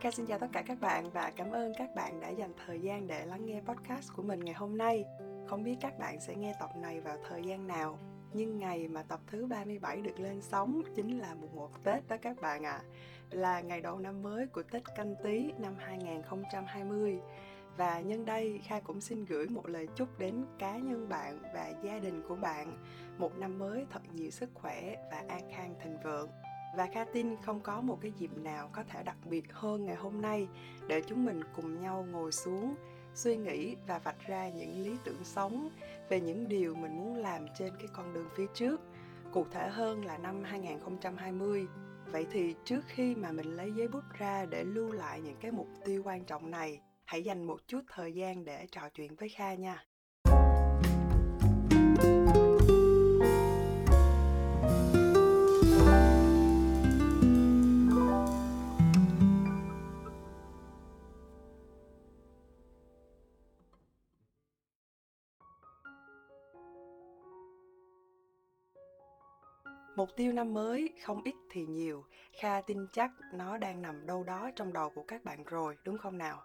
Ca xin chào tất cả các bạn và cảm ơn các bạn đã dành thời gian để lắng nghe podcast của mình ngày hôm nay. Không biết các bạn sẽ nghe tập này vào thời gian nào, nhưng ngày mà tập thứ 37 được lên sóng chính là mùng 1 Tết đó các bạn ạ. À. Là ngày đầu năm mới của Tết Canh Tý năm 2020. Và nhân đây Kha cũng xin gửi một lời chúc đến cá nhân bạn và gia đình của bạn một năm mới thật nhiều sức khỏe và an khang thịnh vượng và Kha tin không có một cái dịp nào có thể đặc biệt hơn ngày hôm nay để chúng mình cùng nhau ngồi xuống, suy nghĩ và vạch ra những lý tưởng sống về những điều mình muốn làm trên cái con đường phía trước. Cụ thể hơn là năm 2020 vậy thì trước khi mà mình lấy giấy bút ra để lưu lại những cái mục tiêu quan trọng này, hãy dành một chút thời gian để trò chuyện với Kha nha. Mục tiêu năm mới không ít thì nhiều, Kha tin chắc nó đang nằm đâu đó trong đầu của các bạn rồi, đúng không nào?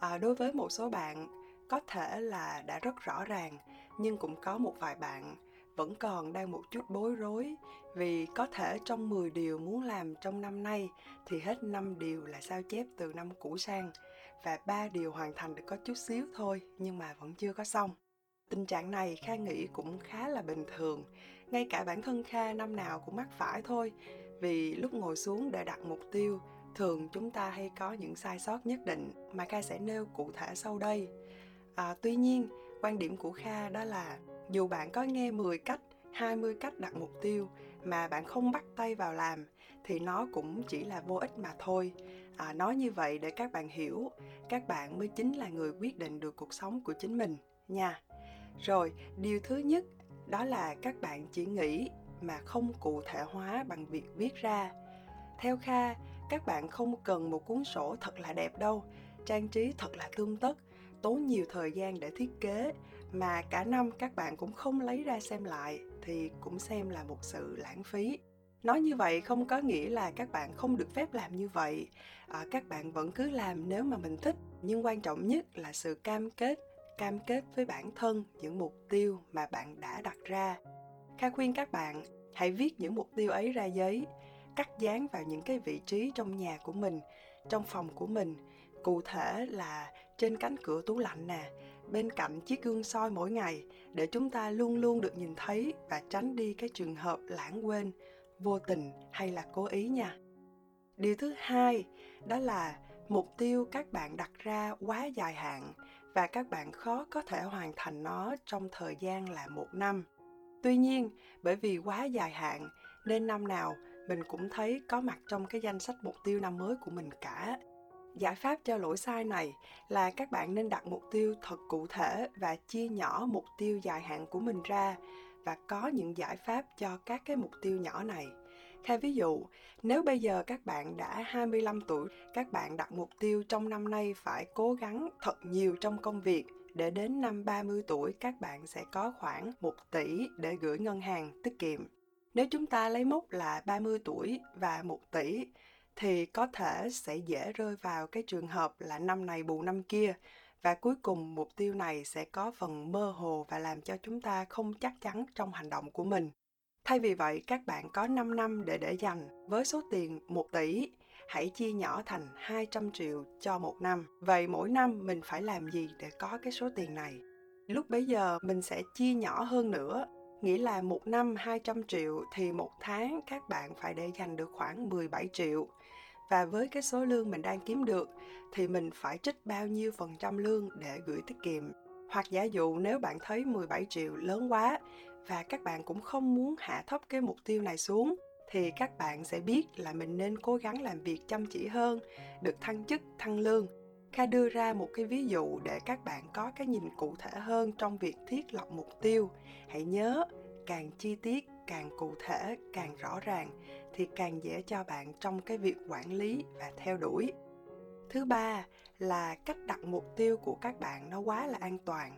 À, đối với một số bạn có thể là đã rất rõ ràng, nhưng cũng có một vài bạn vẫn còn đang một chút bối rối vì có thể trong 10 điều muốn làm trong năm nay thì hết 5 điều là sao chép từ năm cũ sang và ba điều hoàn thành được có chút xíu thôi nhưng mà vẫn chưa có xong. Tình trạng này Kha nghĩ cũng khá là bình thường ngay cả bản thân kha năm nào cũng mắc phải thôi. Vì lúc ngồi xuống để đặt mục tiêu thường chúng ta hay có những sai sót nhất định mà kha sẽ nêu cụ thể sau đây. À, tuy nhiên quan điểm của kha đó là dù bạn có nghe 10 cách 20 cách đặt mục tiêu mà bạn không bắt tay vào làm thì nó cũng chỉ là vô ích mà thôi. À, nói như vậy để các bạn hiểu các bạn mới chính là người quyết định được cuộc sống của chính mình nha. Rồi điều thứ nhất đó là các bạn chỉ nghĩ mà không cụ thể hóa bằng việc viết ra. Theo kha các bạn không cần một cuốn sổ thật là đẹp đâu trang trí thật là tươm tất tốn nhiều thời gian để thiết kế mà cả năm các bạn cũng không lấy ra xem lại thì cũng xem là một sự lãng phí. Nói như vậy không có nghĩa là các bạn không được phép làm như vậy. À, các bạn vẫn cứ làm nếu mà mình thích nhưng quan trọng nhất là sự cam kết cam kết với bản thân những mục tiêu mà bạn đã đặt ra. Kha khuyên các bạn, hãy viết những mục tiêu ấy ra giấy, cắt dán vào những cái vị trí trong nhà của mình, trong phòng của mình. Cụ thể là trên cánh cửa tủ lạnh nè, bên cạnh chiếc gương soi mỗi ngày để chúng ta luôn luôn được nhìn thấy và tránh đi cái trường hợp lãng quên, vô tình hay là cố ý nha. Điều thứ hai, đó là mục tiêu các bạn đặt ra quá dài hạn và các bạn khó có thể hoàn thành nó trong thời gian là một năm. Tuy nhiên, bởi vì quá dài hạn, nên năm nào mình cũng thấy có mặt trong cái danh sách mục tiêu năm mới của mình cả. Giải pháp cho lỗi sai này là các bạn nên đặt mục tiêu thật cụ thể và chia nhỏ mục tiêu dài hạn của mình ra và có những giải pháp cho các cái mục tiêu nhỏ này theo ví dụ, nếu bây giờ các bạn đã 25 tuổi, các bạn đặt mục tiêu trong năm nay phải cố gắng thật nhiều trong công việc để đến năm 30 tuổi các bạn sẽ có khoảng 1 tỷ để gửi ngân hàng tiết kiệm. Nếu chúng ta lấy mốc là 30 tuổi và 1 tỷ thì có thể sẽ dễ rơi vào cái trường hợp là năm này bù năm kia và cuối cùng mục tiêu này sẽ có phần mơ hồ và làm cho chúng ta không chắc chắn trong hành động của mình. Thay vì vậy, các bạn có 5 năm để để dành với số tiền 1 tỷ, hãy chia nhỏ thành 200 triệu cho một năm. Vậy mỗi năm mình phải làm gì để có cái số tiền này? Lúc bấy giờ mình sẽ chia nhỏ hơn nữa, nghĩa là một năm 200 triệu thì một tháng các bạn phải để dành được khoảng 17 triệu. Và với cái số lương mình đang kiếm được thì mình phải trích bao nhiêu phần trăm lương để gửi tiết kiệm. Hoặc giả dụ nếu bạn thấy 17 triệu lớn quá và các bạn cũng không muốn hạ thấp cái mục tiêu này xuống thì các bạn sẽ biết là mình nên cố gắng làm việc chăm chỉ hơn, được thăng chức, thăng lương. Kha đưa ra một cái ví dụ để các bạn có cái nhìn cụ thể hơn trong việc thiết lập mục tiêu. Hãy nhớ, càng chi tiết, càng cụ thể, càng rõ ràng thì càng dễ cho bạn trong cái việc quản lý và theo đuổi. Thứ ba là cách đặt mục tiêu của các bạn nó quá là an toàn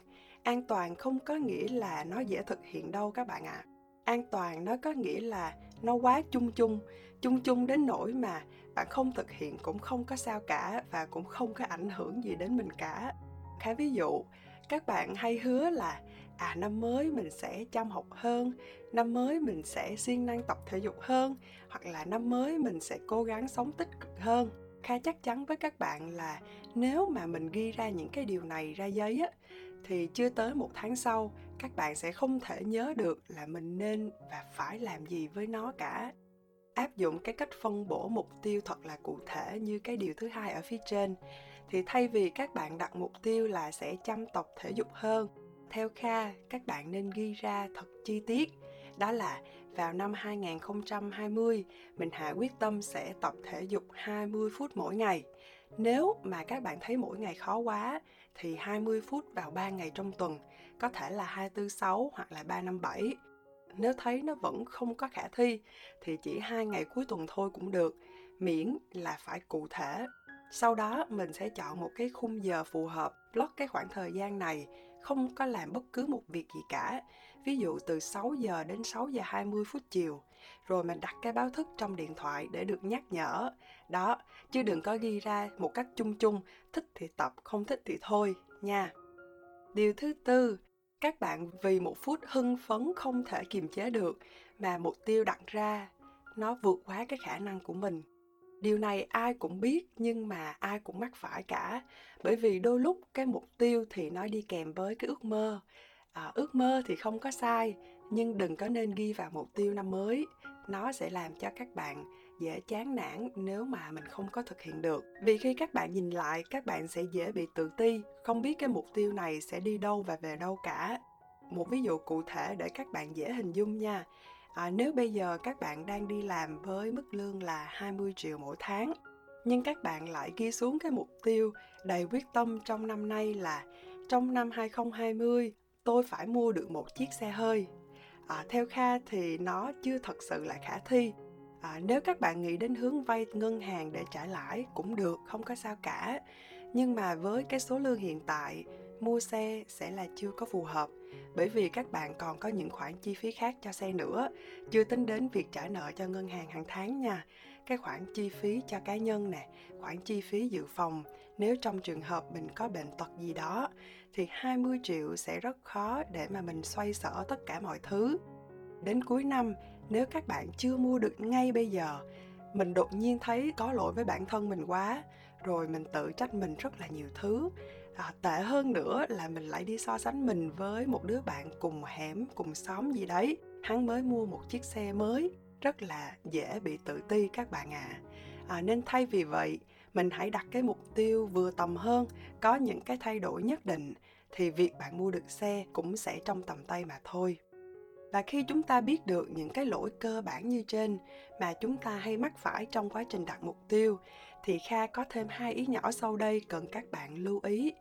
an toàn không có nghĩa là nó dễ thực hiện đâu các bạn ạ à. an toàn nó có nghĩa là nó quá chung chung chung chung đến nỗi mà bạn không thực hiện cũng không có sao cả và cũng không có ảnh hưởng gì đến mình cả khá ví dụ, các bạn hay hứa là à năm mới mình sẽ chăm học hơn, năm mới mình sẽ siêng năng tập thể dục hơn, hoặc là năm mới mình sẽ cố gắng sống tích cực hơn kha chắc chắn với các bạn là nếu mà mình ghi ra những cái điều này ra giấy á thì chưa tới một tháng sau các bạn sẽ không thể nhớ được là mình nên và phải làm gì với nó cả áp dụng cái cách phân bổ mục tiêu thật là cụ thể như cái điều thứ hai ở phía trên thì thay vì các bạn đặt mục tiêu là sẽ chăm tập thể dục hơn theo Kha, các bạn nên ghi ra thật chi tiết. Đó là vào năm 2020, mình hạ quyết tâm sẽ tập thể dục 20 phút mỗi ngày. Nếu mà các bạn thấy mỗi ngày khó quá thì 20 phút vào 3 ngày trong tuần, có thể là 246 hoặc là 357. Nếu thấy nó vẫn không có khả thi thì chỉ hai ngày cuối tuần thôi cũng được, miễn là phải cụ thể. Sau đó mình sẽ chọn một cái khung giờ phù hợp, block cái khoảng thời gian này không có làm bất cứ một việc gì cả. Ví dụ từ 6 giờ đến 6 giờ 20 phút chiều. Rồi mình đặt cái báo thức trong điện thoại để được nhắc nhở. Đó, chứ đừng có ghi ra một cách chung chung, thích thì tập, không thích thì thôi nha. Điều thứ tư, các bạn vì một phút hưng phấn không thể kiềm chế được mà mục tiêu đặt ra nó vượt quá cái khả năng của mình điều này ai cũng biết nhưng mà ai cũng mắc phải cả. Bởi vì đôi lúc cái mục tiêu thì nó đi kèm với cái ước mơ. À, ước mơ thì không có sai nhưng đừng có nên ghi vào mục tiêu năm mới. Nó sẽ làm cho các bạn dễ chán nản nếu mà mình không có thực hiện được. Vì khi các bạn nhìn lại các bạn sẽ dễ bị tự ti. Không biết cái mục tiêu này sẽ đi đâu và về đâu cả. Một ví dụ cụ thể để các bạn dễ hình dung nha à, nếu bây giờ các bạn đang đi làm với mức lương là 20 triệu mỗi tháng nhưng các bạn lại ghi xuống cái mục tiêu đầy quyết tâm trong năm nay là trong năm 2020 tôi phải mua được một chiếc xe hơi. À, theo Kha thì nó chưa thật sự là khả thi. À, nếu các bạn nghĩ đến hướng vay ngân hàng để trả lãi cũng được, không có sao cả. Nhưng mà với cái số lương hiện tại, mua xe sẽ là chưa có phù hợp bởi vì các bạn còn có những khoản chi phí khác cho xe nữa, chưa tính đến việc trả nợ cho ngân hàng hàng tháng nha. Cái khoản chi phí cho cá nhân nè, khoản chi phí dự phòng, nếu trong trường hợp mình có bệnh tật gì đó thì 20 triệu sẽ rất khó để mà mình xoay sở tất cả mọi thứ. Đến cuối năm, nếu các bạn chưa mua được ngay bây giờ, mình đột nhiên thấy có lỗi với bản thân mình quá, rồi mình tự trách mình rất là nhiều thứ à, tệ hơn nữa là mình lại đi so sánh mình với một đứa bạn cùng hẻm cùng xóm gì đấy. Hắn mới mua một chiếc xe mới rất là dễ bị tự ti các bạn ạ à. à, nên thay vì vậy mình hãy đặt cái mục tiêu vừa tầm hơn có những cái thay đổi nhất định thì việc bạn mua được xe cũng sẽ trong tầm tay mà thôi. Và khi chúng ta biết được những cái lỗi cơ bản như trên mà chúng ta hay mắc phải trong quá trình đặt mục tiêu thì kha có thêm hai ý nhỏ sau đây cần các bạn lưu ý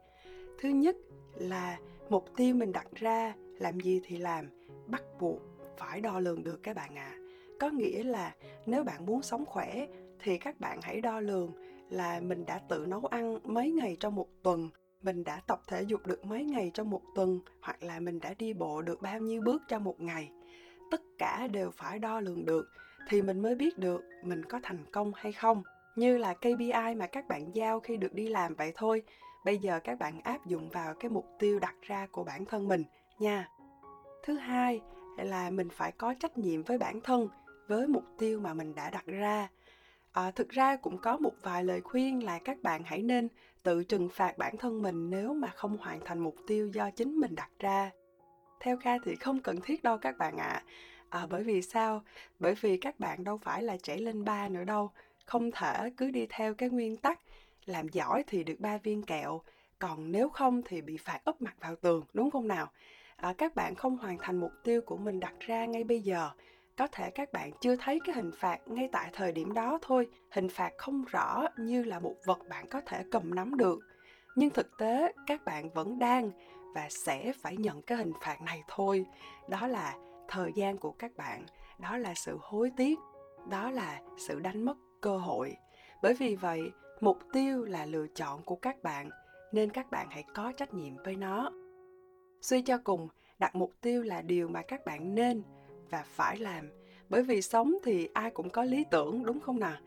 thứ nhất là mục tiêu mình đặt ra, làm gì thì làm, bắt buộc phải đo lường được các bạn ạ à. có nghĩa là nếu bạn muốn sống khỏe thì các bạn hãy đo lường là mình đã tự nấu ăn mấy ngày trong một tuần, mình đã tập thể dục được mấy ngày trong một tuần, hoặc là mình đã đi bộ được bao nhiêu bước trong một ngày tất cả đều phải đo lường được thì mình mới biết được mình có thành công hay không như là kpi mà các bạn giao khi được đi làm vậy thôi bây giờ các bạn áp dụng vào cái mục tiêu đặt ra của bản thân mình nha. Thứ hai là mình phải có trách nhiệm với bản thân với mục tiêu mà mình đã đặt ra. À, thực ra cũng có một vài lời khuyên là các bạn hãy nên tự trừng phạt bản thân mình nếu mà không hoàn thành mục tiêu do chính mình đặt ra. Theo kha thì không cần thiết đâu các bạn ạ. À. à, bởi vì sao? Bởi vì các bạn đâu phải là trẻ lên ba nữa đâu. Không thể cứ đi theo cái nguyên tắc làm giỏi thì được ba viên kẹo còn nếu không thì bị phạt úp mặt vào tường đúng không nào? À, các bạn không hoàn thành mục tiêu của mình đặt ra ngay bây giờ. Có thể các bạn chưa thấy cái hình phạt ngay tại thời điểm đó thôi. Hình phạt không rõ như là một vật bạn có thể cầm nắm được. Nhưng thực tế các bạn vẫn đang và sẽ phải nhận cái hình phạt này thôi. Đó là thời gian của các bạn đó là sự hối tiếc đó là sự đánh mất cơ hội. Bởi vì vậy mục tiêu là lựa chọn của các bạn nên các bạn hãy có trách nhiệm với nó suy cho cùng đặt mục tiêu là điều mà các bạn nên và phải làm bởi vì sống thì ai cũng có lý tưởng đúng không nào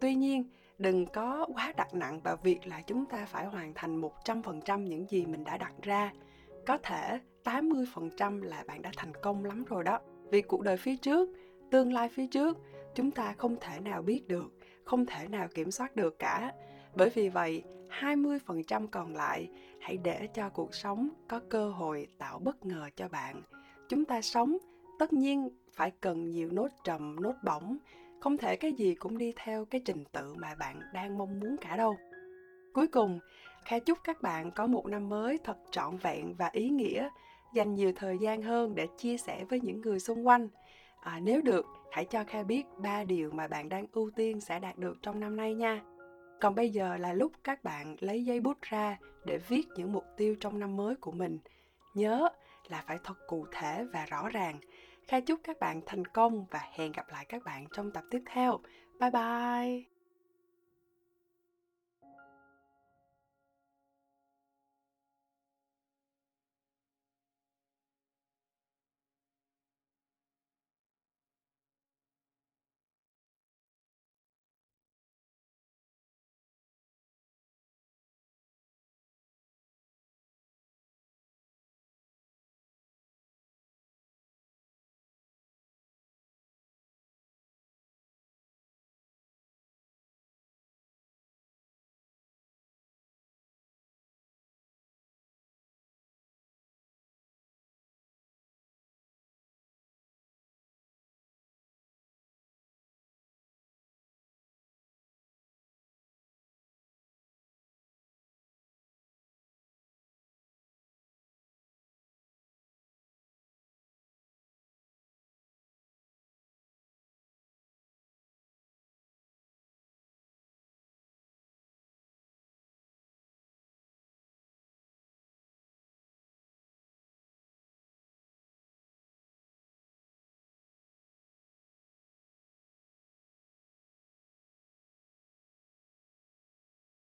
tuy nhiên đừng có quá đặt nặng vào việc là chúng ta phải hoàn thành 100% những gì mình đã đặt ra. Có thể 80% là bạn đã thành công lắm rồi đó. Vì cuộc đời phía trước, tương lai phía trước, chúng ta không thể nào biết được, không thể nào kiểm soát được cả. Bởi vì vậy, 20% còn lại hãy để cho cuộc sống có cơ hội tạo bất ngờ cho bạn. Chúng ta sống tất nhiên phải cần nhiều nốt trầm, nốt bổng không thể cái gì cũng đi theo cái trình tự mà bạn đang mong muốn cả đâu cuối cùng kha chúc các bạn có một năm mới thật trọn vẹn và ý nghĩa dành nhiều thời gian hơn để chia sẻ với những người xung quanh à, nếu được hãy cho kha biết ba điều mà bạn đang ưu tiên sẽ đạt được trong năm nay nha còn bây giờ là lúc các bạn lấy giấy bút ra để viết những mục tiêu trong năm mới của mình nhớ là phải thật cụ thể và rõ ràng Kha chúc các bạn thành công và hẹn gặp lại các bạn trong tập tiếp theo. Bye bye!